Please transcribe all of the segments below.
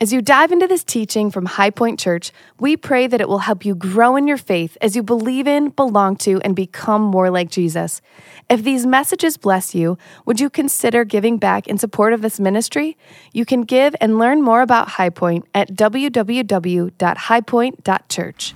As you dive into this teaching from High Point Church, we pray that it will help you grow in your faith as you believe in, belong to, and become more like Jesus. If these messages bless you, would you consider giving back in support of this ministry? You can give and learn more about High Point at www.highpoint.church.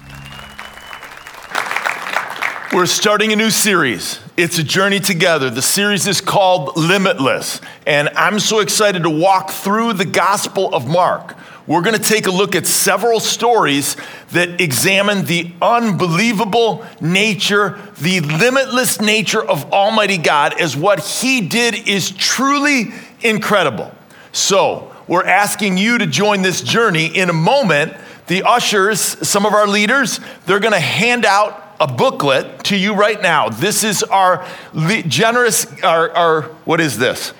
We're starting a new series. It's a journey together. The series is called Limitless. And I'm so excited to walk through the Gospel of Mark. We're going to take a look at several stories that examine the unbelievable nature, the limitless nature of Almighty God, as what He did is truly incredible. So, we're asking you to join this journey. In a moment, the ushers, some of our leaders, they're going to hand out a booklet to you right now. This is our generous, our, our what is this?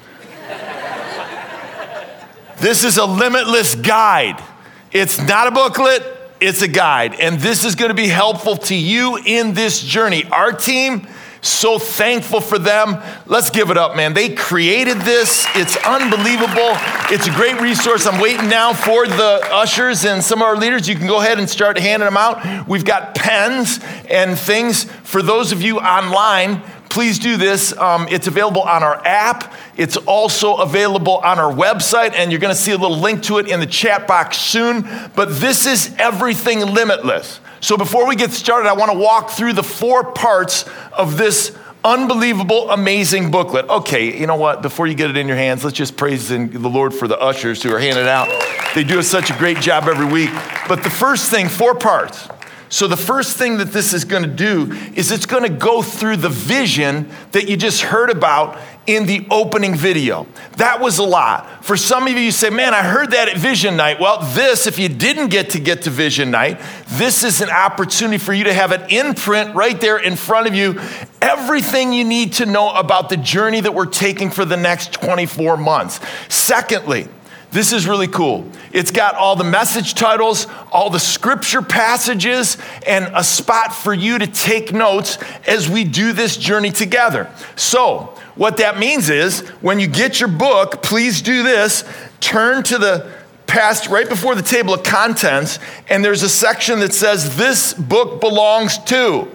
this is a limitless guide. It's not a booklet, it's a guide. And this is going to be helpful to you in this journey. Our team, so thankful for them. Let's give it up, man. They created this. It's unbelievable. It's a great resource. I'm waiting now for the ushers and some of our leaders. You can go ahead and start handing them out. We've got pens and things for those of you online. Please do this. Um, it's available on our app. It's also available on our website, and you're going to see a little link to it in the chat box soon. But this is everything limitless. So before we get started, I want to walk through the four parts of this unbelievable, amazing booklet. Okay, you know what? Before you get it in your hands, let's just praise the Lord for the ushers who are handing out. They do such a great job every week. But the first thing, four parts. So, the first thing that this is going to do is it's going to go through the vision that you just heard about in the opening video. That was a lot. For some of you, you say, Man, I heard that at Vision Night. Well, this, if you didn't get to get to Vision Night, this is an opportunity for you to have an imprint right there in front of you. Everything you need to know about the journey that we're taking for the next 24 months. Secondly, this is really cool. It's got all the message titles, all the scripture passages, and a spot for you to take notes as we do this journey together. So, what that means is when you get your book, please do this turn to the past right before the table of contents, and there's a section that says, This book belongs to.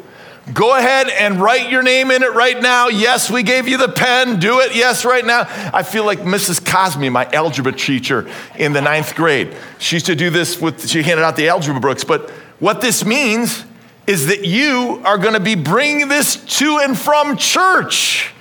Go ahead and write your name in it right now. Yes, we gave you the pen. Do it. Yes, right now. I feel like Mrs. Cosme, my algebra teacher in the ninth grade. She used to do this with, she handed out the algebra books. But what this means is that you are going to be bringing this to and from church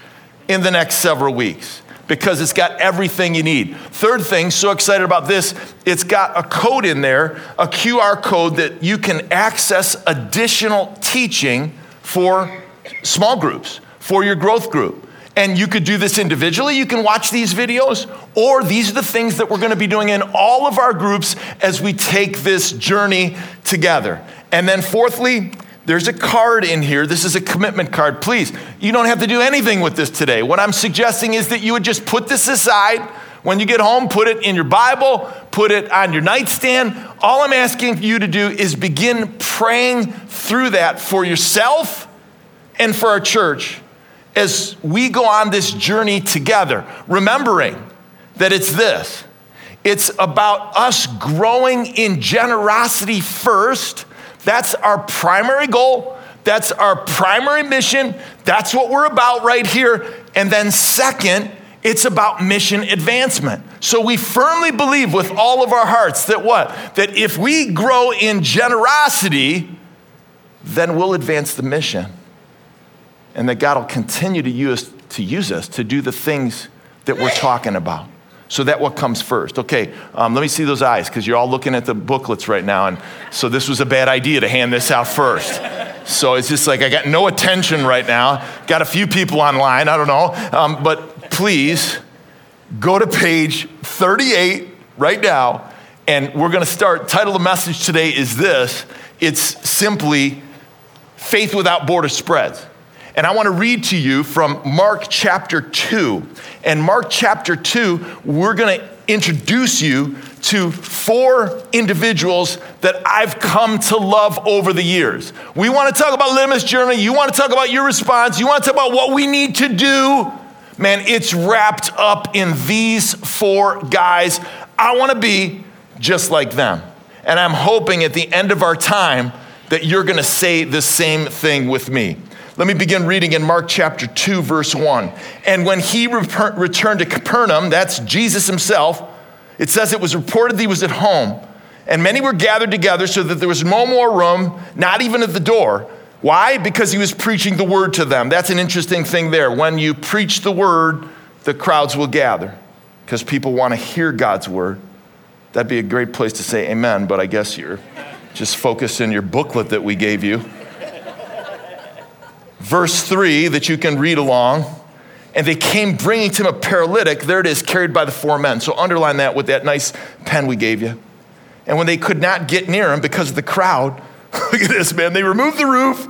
in the next several weeks because it's got everything you need. Third thing, so excited about this, it's got a code in there, a QR code that you can access additional teaching for small groups, for your growth group. And you could do this individually. You can watch these videos, or these are the things that we're going to be doing in all of our groups as we take this journey together. And then, fourthly, there's a card in here. This is a commitment card. Please, you don't have to do anything with this today. What I'm suggesting is that you would just put this aside. When you get home, put it in your Bible, put it on your nightstand. All I'm asking you to do is begin praying through that for yourself and for our church as we go on this journey together, remembering that it's this it's about us growing in generosity first that's our primary goal. That's our primary mission. That's what we're about right here. And then, second, it's about mission advancement. So we firmly believe with all of our hearts that what? That if we grow in generosity, then we'll advance the mission. And that God will continue to use, to use us to do the things that we're talking about. So that what comes first. Okay, um, let me see those eyes because you're all looking at the booklets right now, and so this was a bad idea to hand this out first. So it's just like I got no attention right now. Got a few people online. I don't know, um, but please go to page 38 right now, and we're going to start. Title of the message today is this. It's simply faith without border spreads. And I want to read to you from Mark chapter 2. And Mark chapter 2, we're going to introduce you to four individuals that I've come to love over the years. We want to talk about Limitless Journey. You want to talk about your response. You want to talk about what we need to do. Man, it's wrapped up in these four guys. I want to be just like them. And I'm hoping at the end of our time that you're going to say the same thing with me. Let me begin reading in Mark chapter 2, verse 1. And when he returned to Capernaum, that's Jesus himself, it says it was reported that he was at home. And many were gathered together so that there was no more room, not even at the door. Why? Because he was preaching the word to them. That's an interesting thing there. When you preach the word, the crowds will gather because people want to hear God's word. That'd be a great place to say amen, but I guess you're just focused in your booklet that we gave you. Verse 3 that you can read along. And they came bringing to him a paralytic. There it is, carried by the four men. So underline that with that nice pen we gave you. And when they could not get near him because of the crowd, look at this, man. They removed the roof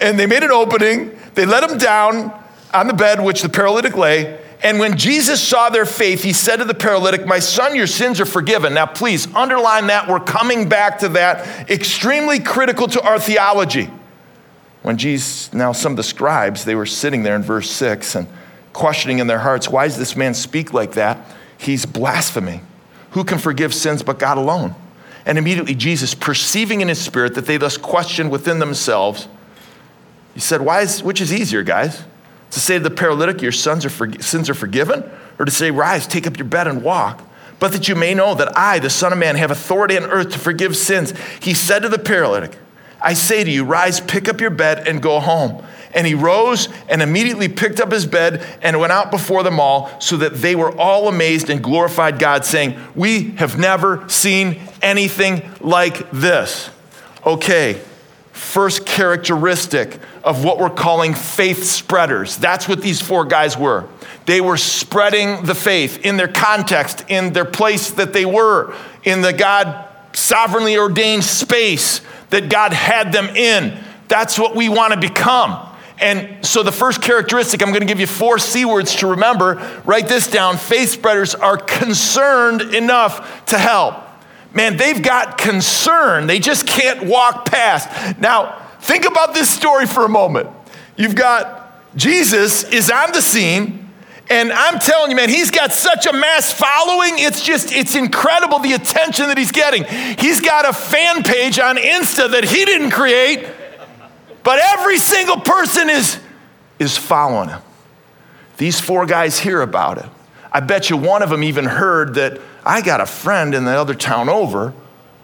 and they made an opening. They let him down on the bed which the paralytic lay. And when Jesus saw their faith, he said to the paralytic, My son, your sins are forgiven. Now, please underline that. We're coming back to that. Extremely critical to our theology. When Jesus, now some of the scribes, they were sitting there in verse 6 and questioning in their hearts, Why does this man speak like that? He's blaspheming. Who can forgive sins but God alone? And immediately Jesus, perceiving in his spirit that they thus questioned within themselves, he said, Why is, which is easier, guys? To say to the paralytic, Your sons are for, sins are forgiven? Or to say, Rise, take up your bed and walk? But that you may know that I, the Son of Man, have authority on earth to forgive sins. He said to the paralytic, I say to you, Rise, pick up your bed, and go home. And he rose and immediately picked up his bed and went out before them all, so that they were all amazed and glorified God, saying, We have never seen anything like this. Okay, first characteristic of what we're calling faith spreaders. That's what these four guys were. They were spreading the faith in their context, in their place that they were, in the God sovereignly ordained space that God had them in. That's what we want to become. And so, the first characteristic, I'm going to give you four C words to remember. Write this down. Faith spreaders are concerned enough to help. Man, they've got concern. They just can't walk past. Now, think about this story for a moment. You've got Jesus is on the scene. And I'm telling you, man, he's got such a mass following. It's just, it's incredible the attention that he's getting. He's got a fan page on Insta that he didn't create. But every single person is, is following him. These four guys hear about it. I bet you one of them even heard that I got a friend in the other town over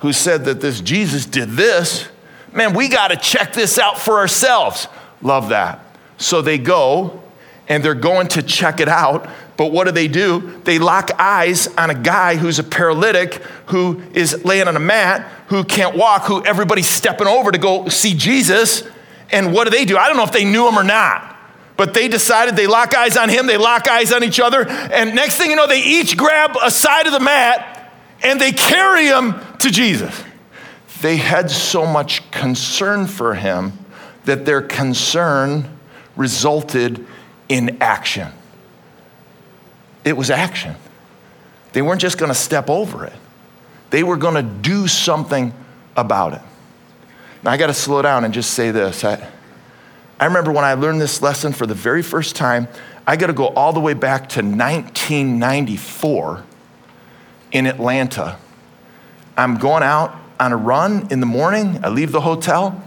who said that this Jesus did this. Man, we got to check this out for ourselves. Love that. So they go and they're going to check it out. But what do they do? They lock eyes on a guy who's a paralytic, who is laying on a mat, who can't walk, who everybody's stepping over to go see Jesus. And what do they do? I don't know if they knew him or not, but they decided they lock eyes on him, they lock eyes on each other, and next thing you know, they each grab a side of the mat and they carry him to Jesus. They had so much concern for him that their concern resulted in action. It was action. They weren't just going to step over it, they were going to do something about it. Now, I got to slow down and just say this. I, I remember when I learned this lesson for the very first time, I got to go all the way back to 1994 in Atlanta. I'm going out on a run in the morning. I leave the hotel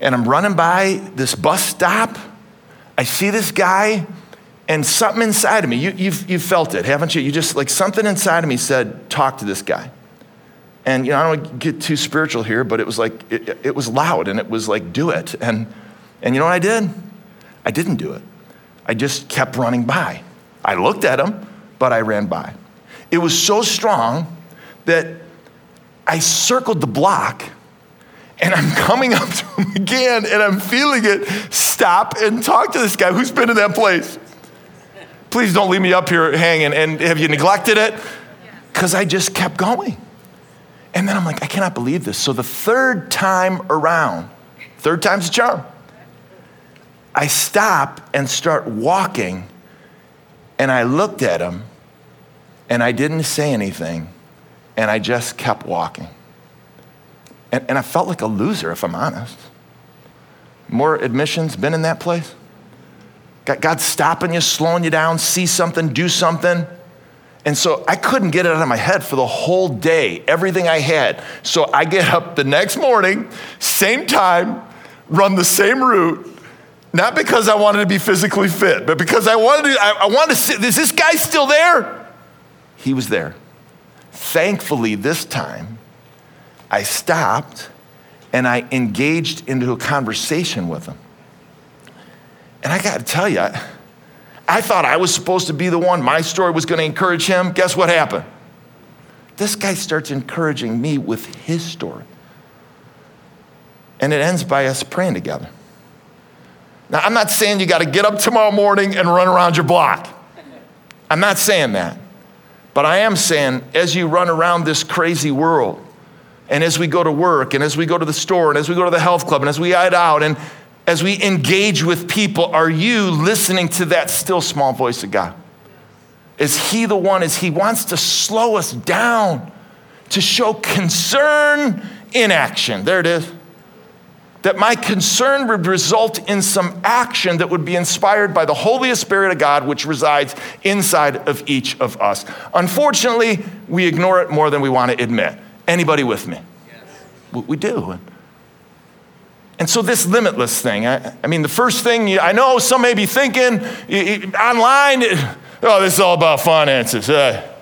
and I'm running by this bus stop. I see this guy and something inside of me, you, you've, you've felt it, haven't you? You just like something inside of me said, talk to this guy. And you know, I don't get too spiritual here, but it was like it, it was loud and it was like, do it. And and you know what I did? I didn't do it. I just kept running by. I looked at him, but I ran by. It was so strong that I circled the block and I'm coming up to him again and I'm feeling it stop and talk to this guy who's been in that place. Please don't leave me up here hanging. And have you neglected it? Because I just kept going. And then I'm like, I cannot believe this. So the third time around, third time's a charm, I stop and start walking. And I looked at him and I didn't say anything. And I just kept walking. And, and I felt like a loser, if I'm honest. More admissions, been in that place? God stopping you, slowing you down, see something, do something. And so I couldn't get it out of my head for the whole day, everything I had. So I get up the next morning, same time, run the same route, not because I wanted to be physically fit, but because I wanted to, I, I wanted to see, is this guy still there? He was there. Thankfully, this time, I stopped and I engaged into a conversation with him. And I got to tell you, I, I thought I was supposed to be the one, my story was going to encourage him. Guess what happened? This guy starts encouraging me with his story. And it ends by us praying together. Now, I'm not saying you got to get up tomorrow morning and run around your block. I'm not saying that. But I am saying, as you run around this crazy world, and as we go to work, and as we go to the store, and as we go to the health club, and as we eat out, and as we engage with people, are you listening to that still small voice of God? Is He the one, is He wants to slow us down, to show concern in action? There it is. That my concern would result in some action that would be inspired by the Holy Spirit of God, which resides inside of each of us. Unfortunately, we ignore it more than we want to admit. Anybody with me? Yes. We do. And so, this limitless thing, I, I mean, the first thing you, I know some may be thinking online, oh, this is all about finances. Uh,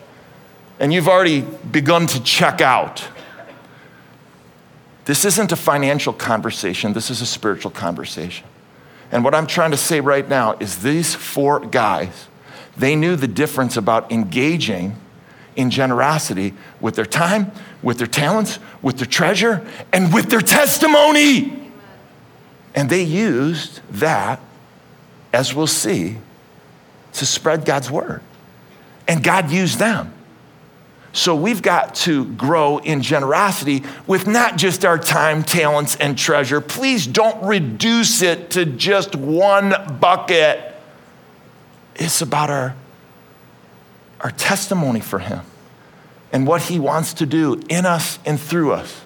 and you've already begun to check out. This isn't a financial conversation, this is a spiritual conversation. And what I'm trying to say right now is these four guys, they knew the difference about engaging in generosity with their time, with their talents, with their treasure, and with their testimony. And they used that, as we'll see, to spread God's word. And God used them. So we've got to grow in generosity with not just our time, talents, and treasure. Please don't reduce it to just one bucket. It's about our, our testimony for Him and what He wants to do in us and through us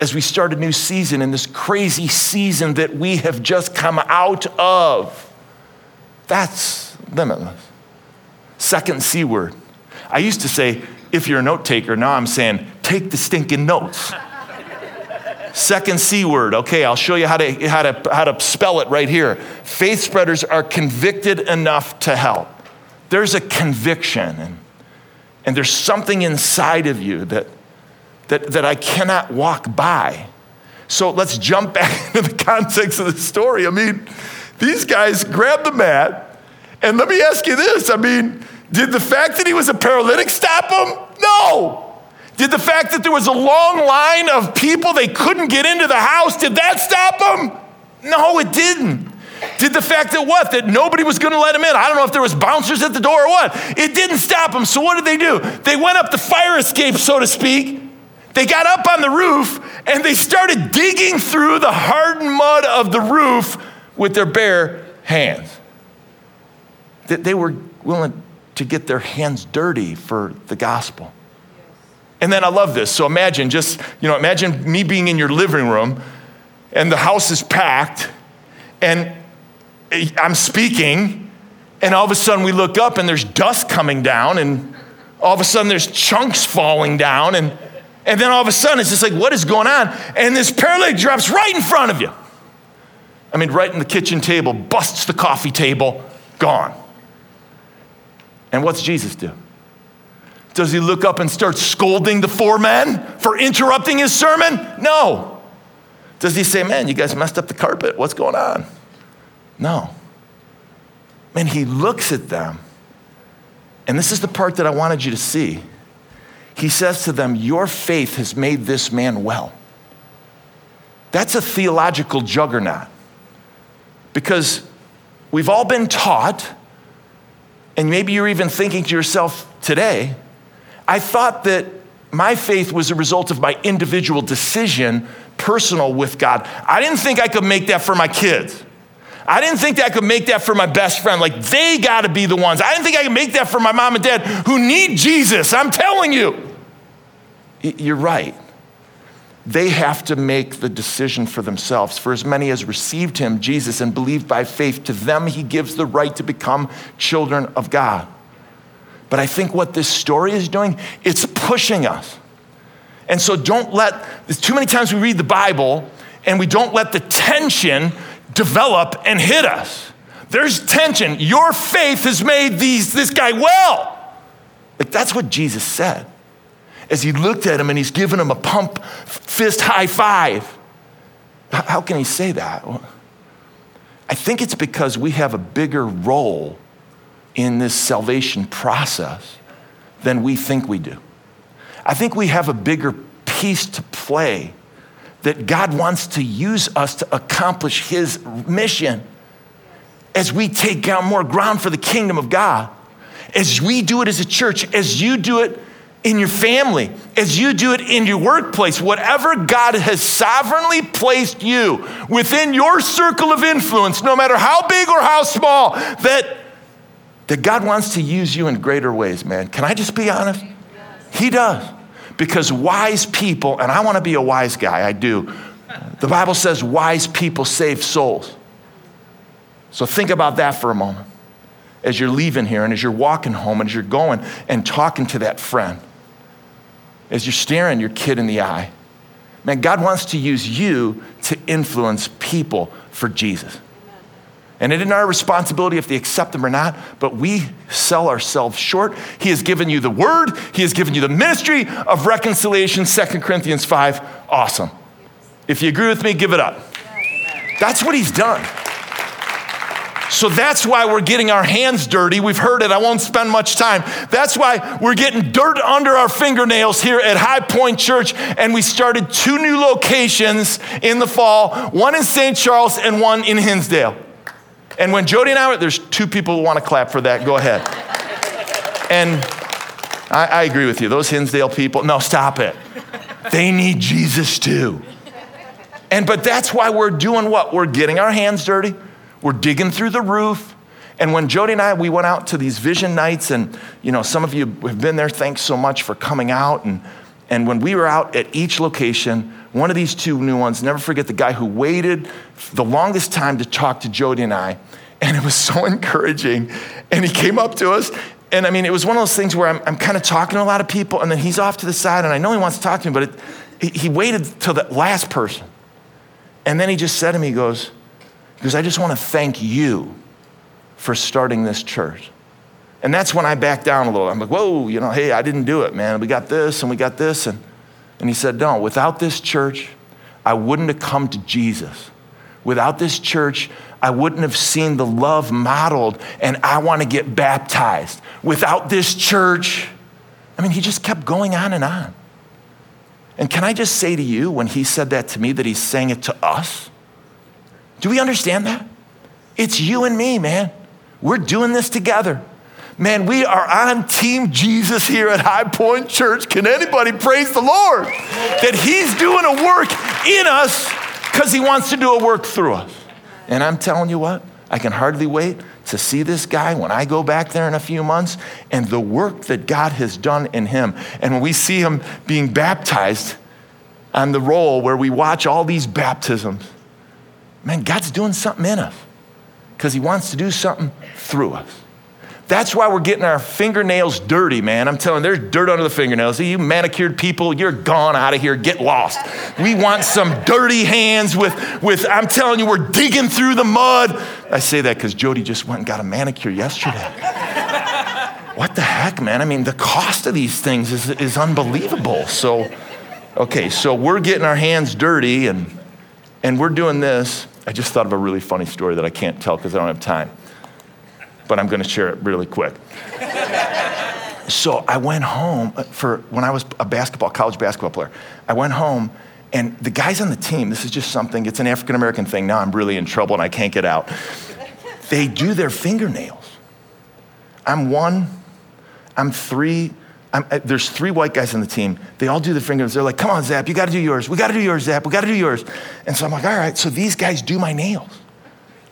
as we start a new season in this crazy season that we have just come out of. That's limitless. Second C word. I used to say, if you're a note taker, now I'm saying, take the stinking notes. Second C word, okay, I'll show you how to, how, to, how to spell it right here. Faith spreaders are convicted enough to help. There's a conviction, and, and there's something inside of you that that, that I cannot walk by. So let's jump back into the context of the story. I mean, these guys grab the mat, and let me ask you this I mean, did the fact that he was a paralytic stop him? No. Did the fact that there was a long line of people they couldn't get into the house, did that stop them? No, it didn't. Did the fact that what? That nobody was going to let him in. I don't know if there was bouncers at the door or what. It didn't stop him. So what did they do? They went up the fire escape, so to speak, they got up on the roof and they started digging through the hardened mud of the roof with their bare hands. They were willing to get their hands dirty for the gospel. And then I love this. So imagine just, you know, imagine me being in your living room and the house is packed and I'm speaking and all of a sudden we look up and there's dust coming down and all of a sudden there's chunks falling down and and then all of a sudden, it's just like, what is going on? And this paralytic drops right in front of you. I mean, right in the kitchen table, busts the coffee table, gone. And what's Jesus do? Does he look up and start scolding the four men for interrupting his sermon? No. Does he say, man, you guys messed up the carpet? What's going on? No. Man, he looks at them. And this is the part that I wanted you to see he says to them, Your faith has made this man well. That's a theological juggernaut because we've all been taught, and maybe you're even thinking to yourself today, I thought that my faith was a result of my individual decision, personal with God. I didn't think I could make that for my kids. I didn't think that I could make that for my best friend. Like, they got to be the ones. I didn't think I could make that for my mom and dad who need Jesus. I'm telling you. You're right. They have to make the decision for themselves. For as many as received him, Jesus, and believed by faith, to them he gives the right to become children of God. But I think what this story is doing, it's pushing us. And so don't let, there's too many times we read the Bible and we don't let the tension develop and hit us. There's tension. Your faith has made these, this guy well. Like that's what Jesus said. As he looked at him and he's giving him a pump fist high five. How can he say that? I think it's because we have a bigger role in this salvation process than we think we do. I think we have a bigger piece to play that God wants to use us to accomplish his mission as we take down more ground for the kingdom of God, as we do it as a church, as you do it in your family, as you do it in your workplace, whatever God has sovereignly placed you within your circle of influence, no matter how big or how small, that, that God wants to use you in greater ways, man. Can I just be honest? He does. Because wise people, and I want to be a wise guy, I do. The Bible says wise people save souls. So think about that for a moment as you're leaving here and as you're walking home and as you're going and talking to that friend as you're staring your kid in the eye. Man, God wants to use you to influence people for Jesus. And it isn't our responsibility if they accept them or not, but we sell ourselves short. He has given you the word, He has given you the ministry of reconciliation, 2 Corinthians 5. Awesome. If you agree with me, give it up. That's what He's done. So that's why we're getting our hands dirty. We've heard it. I won't spend much time. That's why we're getting dirt under our fingernails here at High Point Church. And we started two new locations in the fall one in St. Charles and one in Hinsdale. And when Jody and I were, there's two people who want to clap for that. Go ahead. And I, I agree with you. Those Hinsdale people, no, stop it. They need Jesus too. And but that's why we're doing what? We're getting our hands dirty. We're digging through the roof. And when Jody and I, we went out to these vision nights, and you know, some of you have been there. Thanks so much for coming out. And, and when we were out at each location, one of these two new ones, never forget the guy who waited the longest time to talk to Jody and I. And it was so encouraging. And he came up to us. And I mean, it was one of those things where I'm, I'm kind of talking to a lot of people, and then he's off to the side, and I know he wants to talk to me, but it, he, he waited till the last person. And then he just said to me, he goes, because I just want to thank you for starting this church. And that's when I backed down a little. I'm like, whoa, you know, hey, I didn't do it, man. We got this and we got this. And, and he said, no, without this church, I wouldn't have come to Jesus. Without this church, I wouldn't have seen the love modeled, and I want to get baptized. Without this church, I mean, he just kept going on and on. And can I just say to you, when he said that to me, that he's saying it to us? Do we understand that? It's you and me, man. We're doing this together. Man, we are on Team Jesus here at High Point Church. Can anybody praise the Lord that He's doing a work in us because He wants to do a work through us? And I'm telling you what, I can hardly wait to see this guy when I go back there in a few months and the work that God has done in him. And when we see him being baptized on the roll where we watch all these baptisms, man, God's doing something in us because He wants to do something through us. That's why we're getting our fingernails dirty, man. I'm telling you, there's dirt under the fingernails. You manicured people, you're gone out of here. Get lost. We want some dirty hands with, with I'm telling you, we're digging through the mud. I say that because Jody just went and got a manicure yesterday. what the heck, man? I mean, the cost of these things is, is unbelievable. So, okay, so we're getting our hands dirty and, and we're doing this. I just thought of a really funny story that I can't tell because I don't have time, but I'm going to share it really quick. so I went home uh, for when I was a basketball, college basketball player. I went home and the guys on the team, this is just something, it's an African American thing. Now I'm really in trouble and I can't get out. They do their fingernails. I'm one, I'm three, I'm, uh, there's three white guys on the team. They all do the fingers. They're like, come on, Zap, you got to do yours. We got to do yours, Zap. We got to do yours. And so I'm like, all right. So these guys do my nails.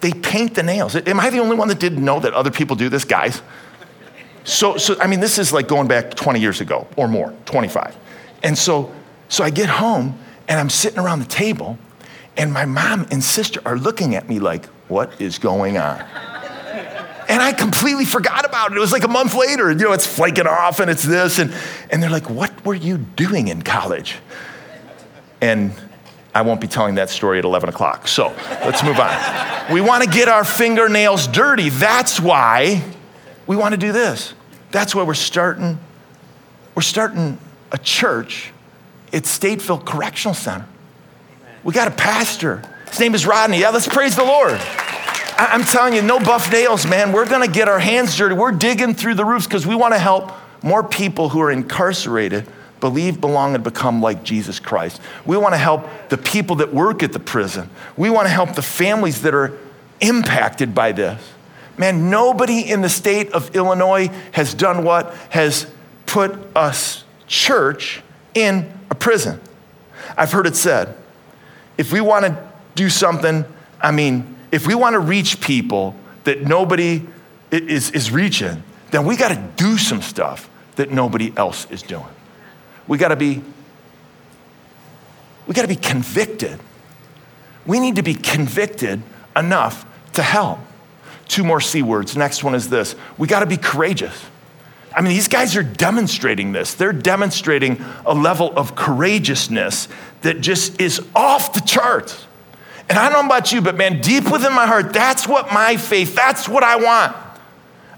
They paint the nails. Am I the only one that didn't know that other people do this, guys? So, so I mean, this is like going back 20 years ago or more, 25. And so, so I get home and I'm sitting around the table, and my mom and sister are looking at me like, what is going on? And I completely forgot about it. It was like a month later. You know, it's flaking off and it's this. And, and they're like, What were you doing in college? And I won't be telling that story at 11 o'clock. So let's move on. We want to get our fingernails dirty. That's why we want to do this. That's why we're starting. We're starting a church at Stateville Correctional Center. We got a pastor. His name is Rodney. Yeah, let's praise the Lord. I'm telling you, no buff nails, man. We're going to get our hands dirty. We're digging through the roofs because we want to help more people who are incarcerated believe, belong, and become like Jesus Christ. We want to help the people that work at the prison. We want to help the families that are impacted by this. Man, nobody in the state of Illinois has done what has put us church in a prison. I've heard it said if we want to do something, I mean, if we want to reach people that nobody is, is reaching, then we got to do some stuff that nobody else is doing. We got to be we got to be convicted. We need to be convicted enough to help. Two more C words. Next one is this. We got to be courageous. I mean, these guys are demonstrating this. They're demonstrating a level of courageousness that just is off the charts. And I don't know about you, but man, deep within my heart, that's what my faith, that's what I want.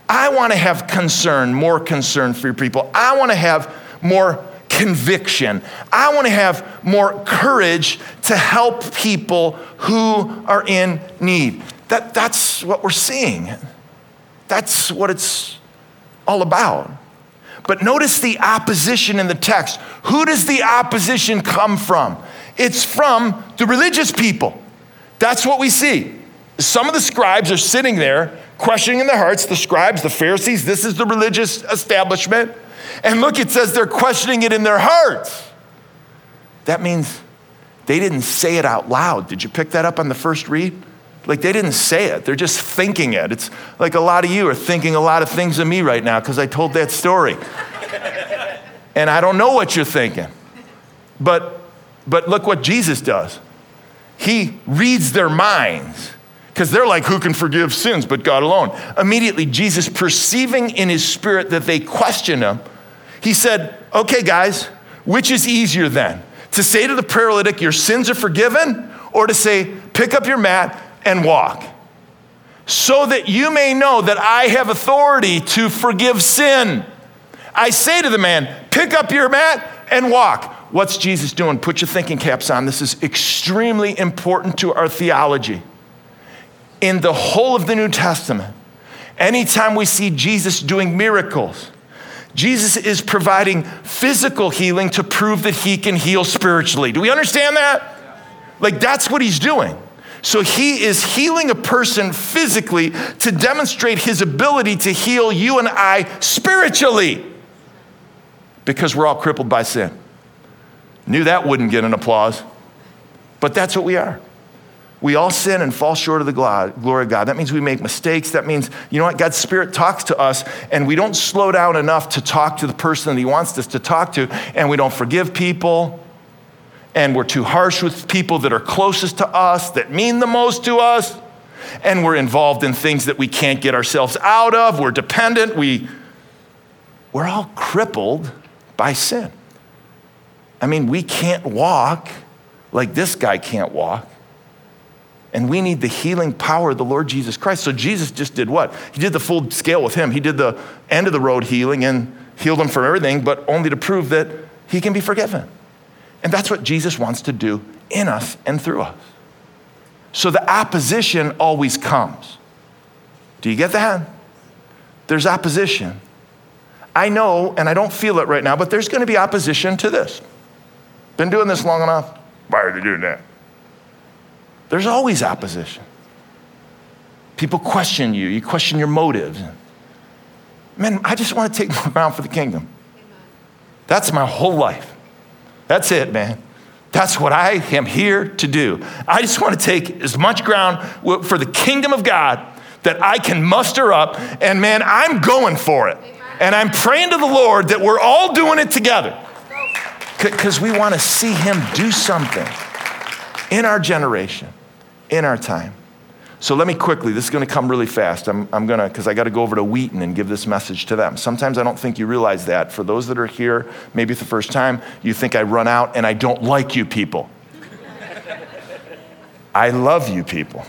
I want to have concern, more concern for your people. I want to have more conviction. I want to have more courage to help people who are in need. That, that's what we're seeing. That's what it's all about. But notice the opposition in the text. Who does the opposition come from? It's from the religious people. That's what we see. Some of the scribes are sitting there questioning in their hearts, the scribes, the Pharisees, this is the religious establishment. And look, it says they're questioning it in their hearts. That means they didn't say it out loud. Did you pick that up on the first read? Like they didn't say it, they're just thinking it. It's like a lot of you are thinking a lot of things of me right now because I told that story. and I don't know what you're thinking. But but look what Jesus does. He reads their minds because they're like, who can forgive sins but God alone? Immediately, Jesus, perceiving in his spirit that they question him, he said, Okay, guys, which is easier then? To say to the paralytic, Your sins are forgiven, or to say, Pick up your mat and walk? So that you may know that I have authority to forgive sin. I say to the man, Pick up your mat and walk. What's Jesus doing? Put your thinking caps on. This is extremely important to our theology. In the whole of the New Testament, anytime we see Jesus doing miracles, Jesus is providing physical healing to prove that he can heal spiritually. Do we understand that? Like, that's what he's doing. So, he is healing a person physically to demonstrate his ability to heal you and I spiritually because we're all crippled by sin. Knew that wouldn't get an applause, but that's what we are. We all sin and fall short of the glory of God. That means we make mistakes. That means, you know what? God's Spirit talks to us, and we don't slow down enough to talk to the person that He wants us to talk to, and we don't forgive people, and we're too harsh with people that are closest to us, that mean the most to us, and we're involved in things that we can't get ourselves out of. We're dependent. We, we're all crippled by sin. I mean, we can't walk like this guy can't walk. And we need the healing power of the Lord Jesus Christ. So Jesus just did what? He did the full scale with him. He did the end of the road healing and healed him from everything, but only to prove that he can be forgiven. And that's what Jesus wants to do in us and through us. So the opposition always comes. Do you get that? There's opposition. I know, and I don't feel it right now, but there's going to be opposition to this. Been doing this long enough? Why are they doing that? There's always opposition. People question you, you question your motives. Man, I just want to take ground for the kingdom. That's my whole life. That's it, man. That's what I am here to do. I just want to take as much ground for the kingdom of God that I can muster up. And man, I'm going for it. And I'm praying to the Lord that we're all doing it together because we want to see Him do something in our generation, in our time. So let me quickly, this is going to come really fast. I'm, I'm going to, because I got to go over to Wheaton and give this message to them. Sometimes I don't think you realize that. For those that are here, maybe it's the first time, you think I run out and I don't like you people. I love you people.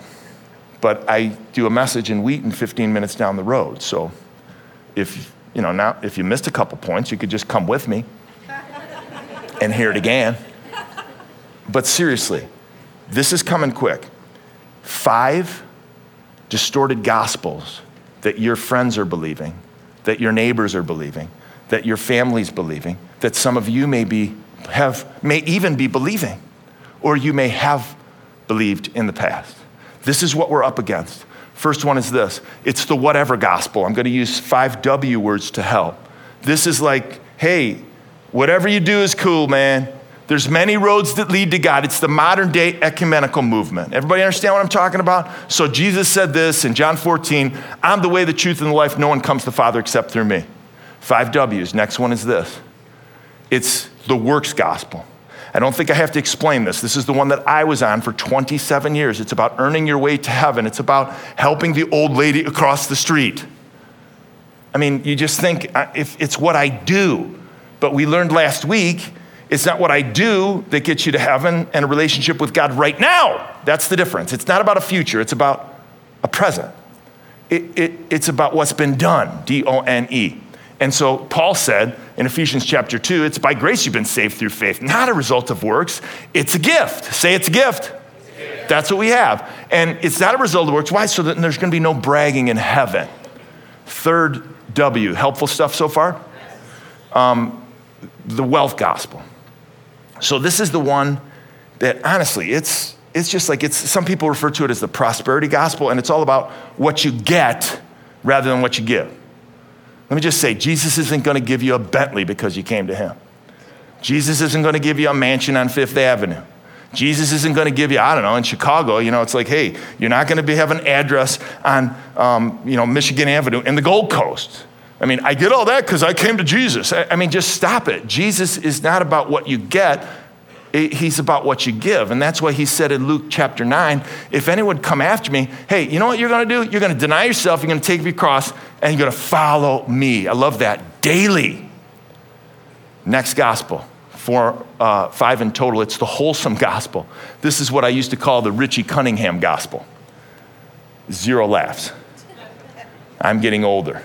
But I do a message in Wheaton 15 minutes down the road. So if, you know, now, if you missed a couple points, you could just come with me and hear it again. But seriously, this is coming quick five distorted gospels that your friends are believing, that your neighbors are believing, that your family's believing, that some of you may be have may even be believing, or you may have believed in the past. This is what we're up against. First one is this it's the whatever gospel. I'm going to use five W words to help. This is like, hey, whatever you do is cool, man. There's many roads that lead to God. It's the modern day ecumenical movement. Everybody understand what I'm talking about? So Jesus said this in John 14 I'm the way, the truth, and the life. No one comes to the Father except through me. Five W's. Next one is this it's the works gospel. I don't think I have to explain this. This is the one that I was on for 27 years. It's about earning your way to heaven, it's about helping the old lady across the street. I mean, you just think if it's what I do. But we learned last week it's not what I do that gets you to heaven and a relationship with God right now. That's the difference. It's not about a future, it's about a present. It, it, it's about what's been done, D O N E. And so Paul said in Ephesians chapter 2, it's by grace you've been saved through faith, not a result of works. It's a gift. Say it's a gift. That's what we have. And it's not a result of works. Why? So that there's going to be no bragging in heaven. Third W, helpful stuff so far? Um, the wealth gospel. So this is the one that honestly, it's it's just like it's some people refer to it as the prosperity gospel, and it's all about what you get rather than what you give. Let me just say, Jesus isn't going to give you a Bentley because you came to him. Jesus isn't going to give you a mansion on Fifth Avenue. Jesus isn't going to give you, I don't know, in Chicago, you know, it's like, hey, you're not going to be, have an address on, um, you know, Michigan Avenue in the Gold Coast. I mean, I get all that because I came to Jesus. I, I mean, just stop it. Jesus is not about what you get, he's about what you give. And that's why he said in Luke chapter 9 if anyone come after me, hey, you know what you're going to do? You're going to deny yourself, you're going to take your cross, and you're going to follow me. I love that. Daily. Next gospel. Four, uh, five in total. It's the wholesome gospel. This is what I used to call the Richie Cunningham gospel. Zero laughs. I'm getting older.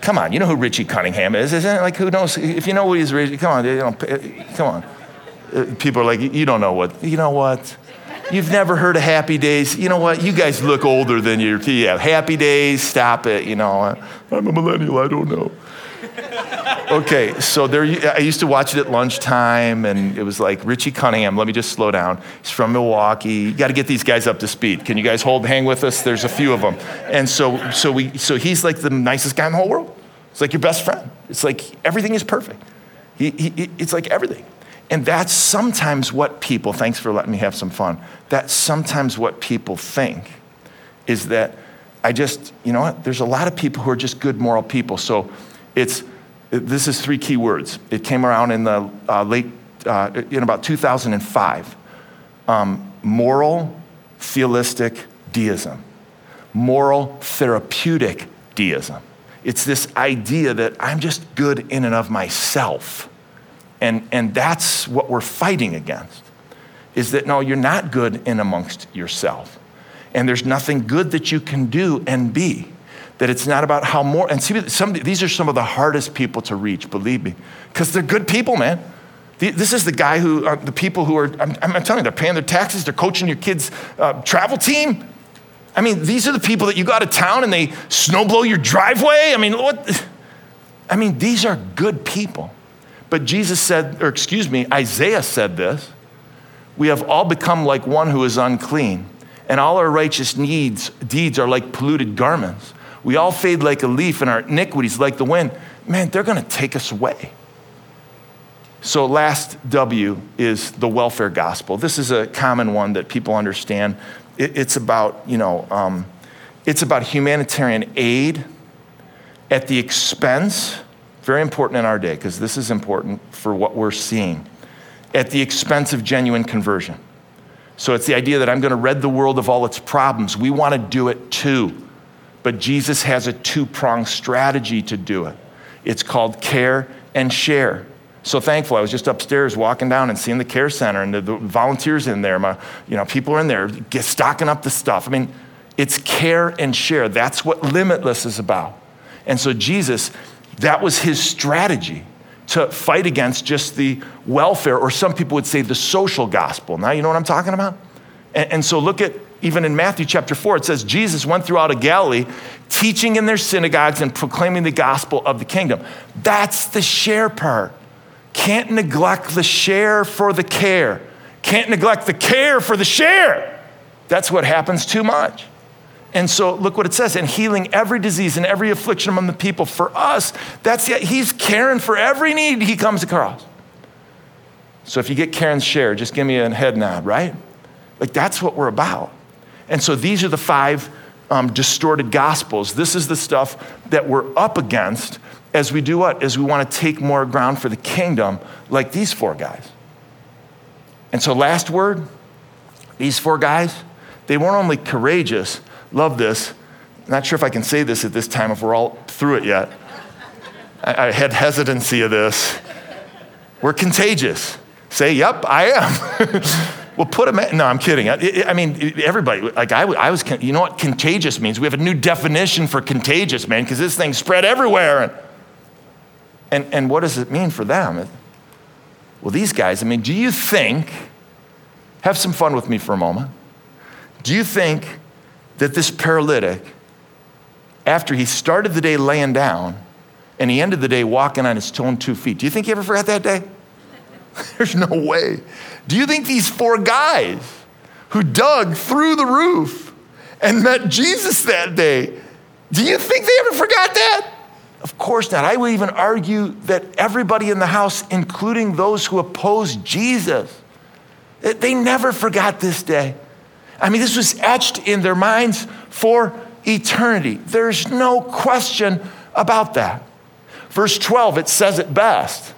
Come on, you know who Richie Cunningham is, isn't it? Like, who knows? If you know who he's, come on, you know, come on. Uh, people are like, you don't know what, you know what? You've never heard of Happy Days. You know what? You guys look older than your, yeah. Happy Days, stop it. You know, I'm a millennial. I don't know. Okay, so there. I used to watch it at lunchtime, and it was like Richie Cunningham. Let me just slow down. He's from Milwaukee. You got to get these guys up to speed. Can you guys hold, hang with us? There's a few of them, and so, so we, so he's like the nicest guy in the whole world. It's like your best friend. It's like everything is perfect. He, he, it's like everything. And that's sometimes what people, thanks for letting me have some fun, that's sometimes what people think is that I just, you know what, there's a lot of people who are just good moral people. So it's, this is three key words. It came around in the uh, late, uh, in about 2005. Um, moral, theistic deism. Moral, therapeutic deism. It's this idea that I'm just good in and of myself. And, and that's what we're fighting against is that no, you're not good in amongst yourself. And there's nothing good that you can do and be. That it's not about how more, and see, some, these are some of the hardest people to reach, believe me, because they're good people, man. This is the guy who, uh, the people who are, I'm, I'm, telling you, they're paying their taxes, they're coaching your kids' uh, travel team. I mean, these are the people that you go out of town and they snowblow your driveway. I mean, what? I mean, these are good people. But Jesus said, or excuse me, Isaiah said this We have all become like one who is unclean, and all our righteous needs, deeds are like polluted garments. We all fade like a leaf, and our iniquities like the wind. Man, they're going to take us away. So, last W is the welfare gospel. This is a common one that people understand. It's about, you know, um, it's about humanitarian aid at the expense very important in our day because this is important for what we're seeing. At the expense of genuine conversion. So it's the idea that I'm going to rid the world of all its problems. We want to do it too. But Jesus has a two pronged strategy to do it it's called care and share. So thankful. I was just upstairs walking down and seeing the care center and the, the volunteers in there. My, you know, people are in there get, stocking up the stuff. I mean, it's care and share. That's what Limitless is about. And so Jesus, that was his strategy to fight against just the welfare, or some people would say the social gospel. Now, you know what I'm talking about? And, and so look at even in Matthew chapter 4, it says Jesus went throughout a Galilee, teaching in their synagogues and proclaiming the gospel of the kingdom. That's the share part. Can't neglect the share for the care. Can't neglect the care for the share. That's what happens too much. And so look what it says, and healing every disease and every affliction among the people. For us, that's it. He's caring for every need he comes across. So if you get Karen's share, just give me a head nod, right? Like that's what we're about. And so these are the five um, distorted gospels. This is the stuff that we're up against as we do what? As we want to take more ground for the kingdom, like these four guys. And so, last word these four guys, they weren't only courageous, love this. Not sure if I can say this at this time if we're all through it yet. I, I had hesitancy of this. We're contagious. Say, yep, I am. Well, put them. No, I'm kidding. I, I mean, everybody. Like I, I, was. You know what contagious means? We have a new definition for contagious, man, because this thing spread everywhere. And, and and what does it mean for them? Well, these guys. I mean, do you think? Have some fun with me for a moment. Do you think that this paralytic, after he started the day laying down, and he ended the day walking on his own two feet, do you think he ever forgot that day? There's no way. Do you think these four guys who dug through the roof and met Jesus that day, do you think they ever forgot that? Of course not. I would even argue that everybody in the house, including those who opposed Jesus, they never forgot this day. I mean, this was etched in their minds for eternity. There's no question about that. Verse 12, it says it best.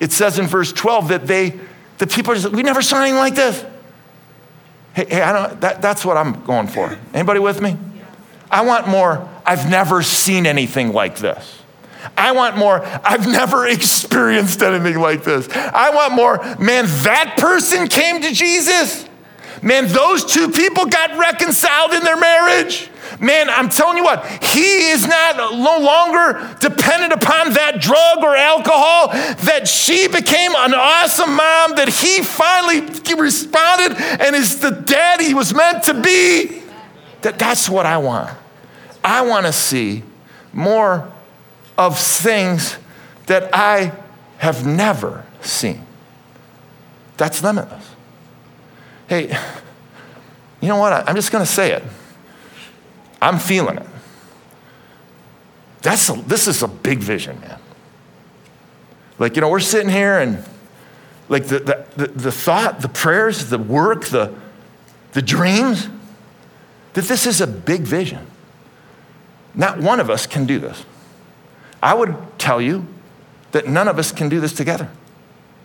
It says in verse 12 that they, the people are just, we never saw anything like this. Hey, hey I don't, that, that's what I'm going for. Anybody with me? I want more, I've never seen anything like this. I want more, I've never experienced anything like this. I want more, man, that person came to Jesus. Man, those two people got reconciled in their marriage. Man, I'm telling you what, he is not no longer dependent upon that drug or alcohol, that she became an awesome mom, that he finally responded and is the dad he was meant to be. That, that's what I want. I want to see more of things that I have never seen. That's limitless. Hey, you know what? I'm just going to say it. I'm feeling it. That's a, this is a big vision, man. Like, you know, we're sitting here and like the, the, the, the thought, the prayers, the work, the, the dreams, that this is a big vision. Not one of us can do this. I would tell you that none of us can do this together.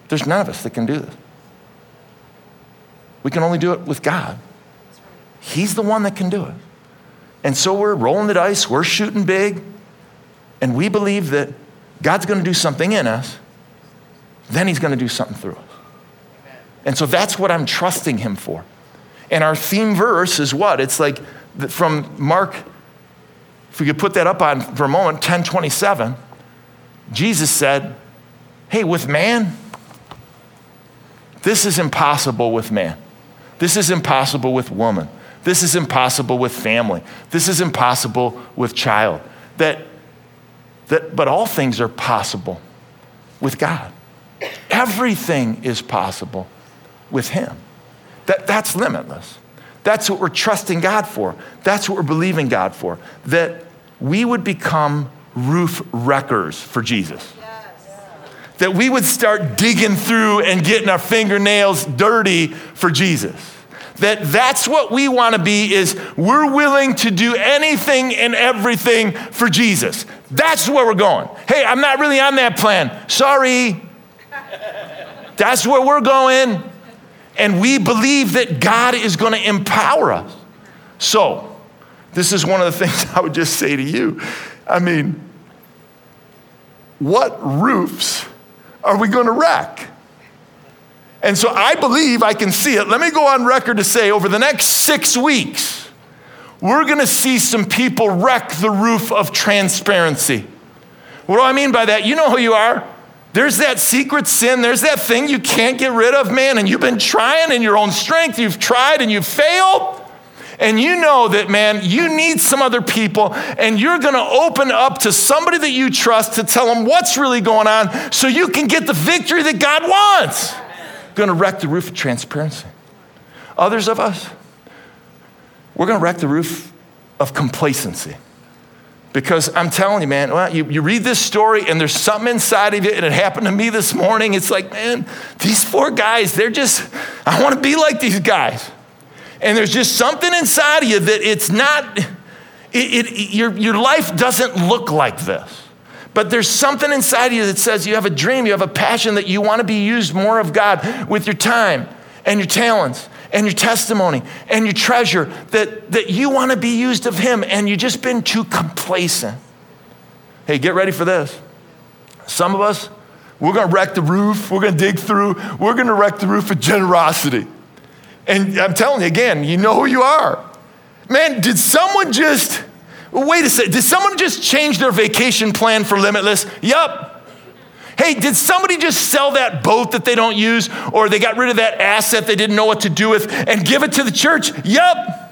There's none of us that can do this. We can only do it with God. He's the one that can do it. And so we're rolling the dice, we're shooting big, and we believe that God's going to do something in us, then He's going to do something through us. And so that's what I'm trusting Him for. And our theme verse is what? It's like from Mark, if we could put that up on for a moment, 1027. Jesus said, Hey, with man, this is impossible with man. This is impossible with woman. This is impossible with family. This is impossible with child. That, that, but all things are possible with God. Everything is possible with Him. That, that's limitless. That's what we're trusting God for. That's what we're believing God for. That we would become roof wreckers for Jesus. That we would start digging through and getting our fingernails dirty for Jesus that that's what we want to be is we're willing to do anything and everything for Jesus. That's where we're going. Hey, I'm not really on that plan. Sorry. That's where we're going. And we believe that God is going to empower us. So, this is one of the things I would just say to you. I mean, what roofs are we going to wreck? And so I believe I can see it. Let me go on record to say over the next six weeks, we're going to see some people wreck the roof of transparency. What do I mean by that? You know who you are. There's that secret sin, there's that thing you can't get rid of, man, and you've been trying in your own strength, you've tried and you've failed. And you know that, man, you need some other people, and you're gonna open up to somebody that you trust to tell them what's really going on so you can get the victory that God wants. Gonna wreck the roof of transparency. Others of us, we're gonna wreck the roof of complacency. Because I'm telling you, man, well, you, you read this story and there's something inside of it, and it happened to me this morning. It's like, man, these four guys, they're just, I want to be like these guys. And there's just something inside of you that it's not, it, it, your, your life doesn't look like this. But there's something inside of you that says you have a dream, you have a passion that you want to be used more of God with your time and your talents and your testimony and your treasure that, that you want to be used of Him and you've just been too complacent. Hey, get ready for this. Some of us, we're going to wreck the roof, we're going to dig through, we're going to wreck the roof of generosity. And I'm telling you again, you know who you are. Man, did someone just, wait a second, did someone just change their vacation plan for Limitless? Yup. Hey, did somebody just sell that boat that they don't use or they got rid of that asset they didn't know what to do with and give it to the church? Yup.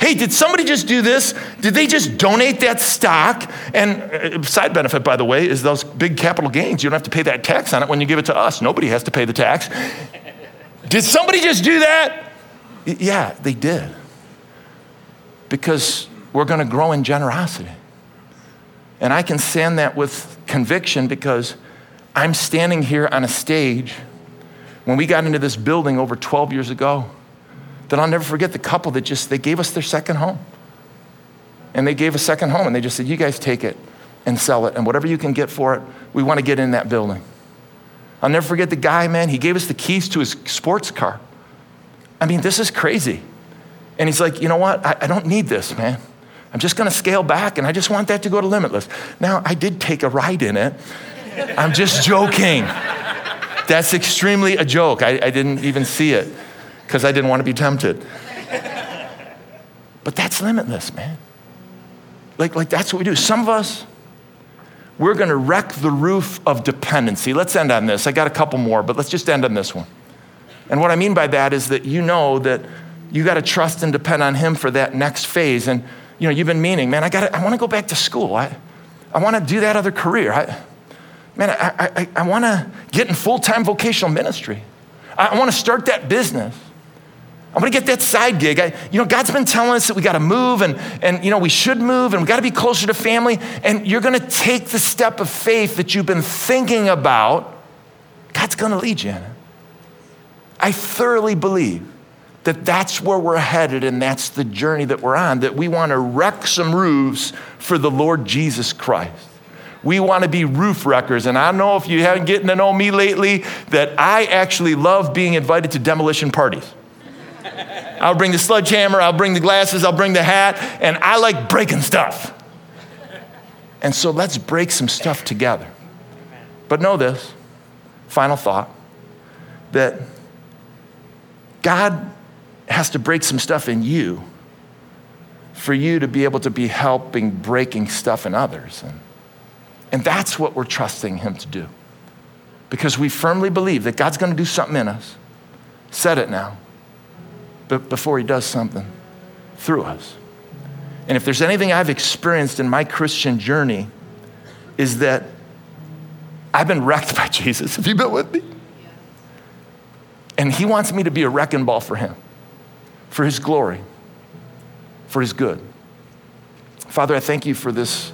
Hey, did somebody just do this? Did they just donate that stock? And uh, side benefit, by the way, is those big capital gains. You don't have to pay that tax on it when you give it to us. Nobody has to pay the tax. Did somebody just do that? Yeah, they did. Because we're going to grow in generosity. And I can stand that with conviction because I'm standing here on a stage when we got into this building over 12 years ago that I'll never forget the couple that just they gave us their second home. And they gave a second home and they just said, "You guys take it and sell it and whatever you can get for it, we want to get in that building." I'll never forget the guy, man, he gave us the keys to his sports car. I mean, this is crazy. And he's like, you know what? I, I don't need this, man. I'm just going to scale back and I just want that to go to Limitless. Now, I did take a ride in it I'm just joking. That's extremely a joke. I, I didn't even see it because I didn't want to be tempted. But that's limitless, man. Like, like that's what we do. Some of us, we're going to wreck the roof of dependency. Let's end on this. I got a couple more, but let's just end on this one. And what I mean by that is that you know that you got to trust and depend on Him for that next phase. And you know, you've been meaning, man, I got, I want to go back to school. I, I want to do that other career. I, man, I, I, I want to get in full time vocational ministry. I, I want to start that business. I want to get that side gig. I, you know, God's been telling us that we got to move and, and, you know, we should move and we got to be closer to family. And you're going to take the step of faith that you've been thinking about. God's going to lead you in it. I thoroughly believe that that's where we're headed and that's the journey that we're on, that we want to wreck some roofs for the Lord Jesus Christ. We want to be roof wreckers. And I know if you haven't gotten to know me lately, that I actually love being invited to demolition parties. I'll bring the sledgehammer, I'll bring the glasses, I'll bring the hat, and I like breaking stuff. And so let's break some stuff together. But know this final thought that God has to break some stuff in you for you to be able to be helping breaking stuff in others. And and that's what we're trusting Him to do. Because we firmly believe that God's going to do something in us. Said it now. But before He does something through us. And if there's anything I've experienced in my Christian journey, is that I've been wrecked by Jesus. Have you been with me? And He wants me to be a wrecking ball for Him, for His glory, for His good. Father, I thank you for this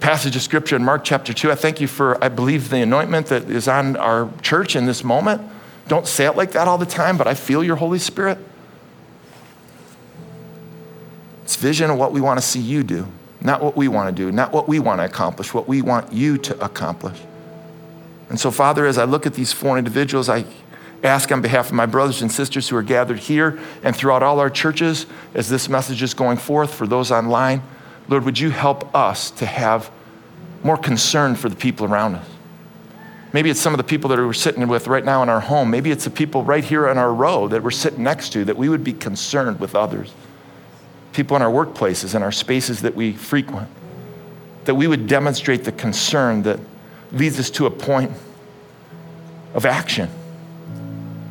passage of scripture in Mark chapter 2. I thank you for, I believe, the anointment that is on our church in this moment. Don't say it like that all the time, but I feel your Holy Spirit. It's vision of what we want to see you do, not what we want to do, not what we want to accomplish, what we want you to accomplish. And so, Father, as I look at these four individuals, I ask on behalf of my brothers and sisters who are gathered here and throughout all our churches as this message is going forth for those online. Lord, would you help us to have more concern for the people around us? Maybe it's some of the people that we're sitting with right now in our home. Maybe it's the people right here on our row that we're sitting next to, that we would be concerned with others. People in our workplaces and our spaces that we frequent. That we would demonstrate the concern that leads us to a point of action.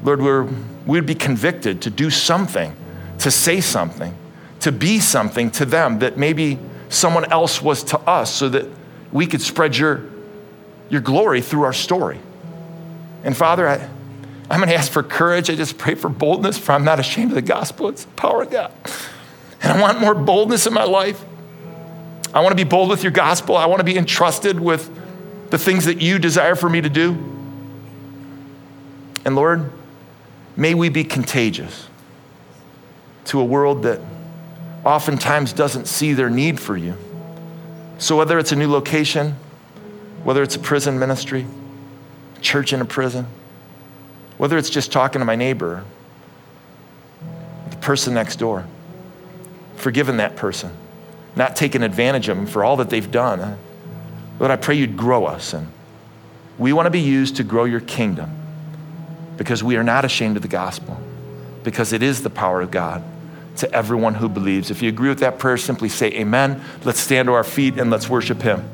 Lord, we're, we'd be convicted to do something, to say something, to be something to them that maybe someone else was to us so that we could spread your, your glory through our story. And Father, I, I'm going to ask for courage. I just pray for boldness, for I'm not ashamed of the gospel. It's the power of God. And I want more boldness in my life. I want to be bold with your gospel. I want to be entrusted with the things that you desire for me to do. And Lord, may we be contagious to a world that oftentimes doesn't see their need for you. So, whether it's a new location, whether it's a prison ministry, church in a prison, whether it's just talking to my neighbor, the person next door, forgiving that person, not taking advantage of them for all that they've done. Lord, I pray you'd grow us. And we want to be used to grow your kingdom because we are not ashamed of the gospel, because it is the power of God to everyone who believes. If you agree with that prayer, simply say amen. Let's stand to our feet and let's worship him.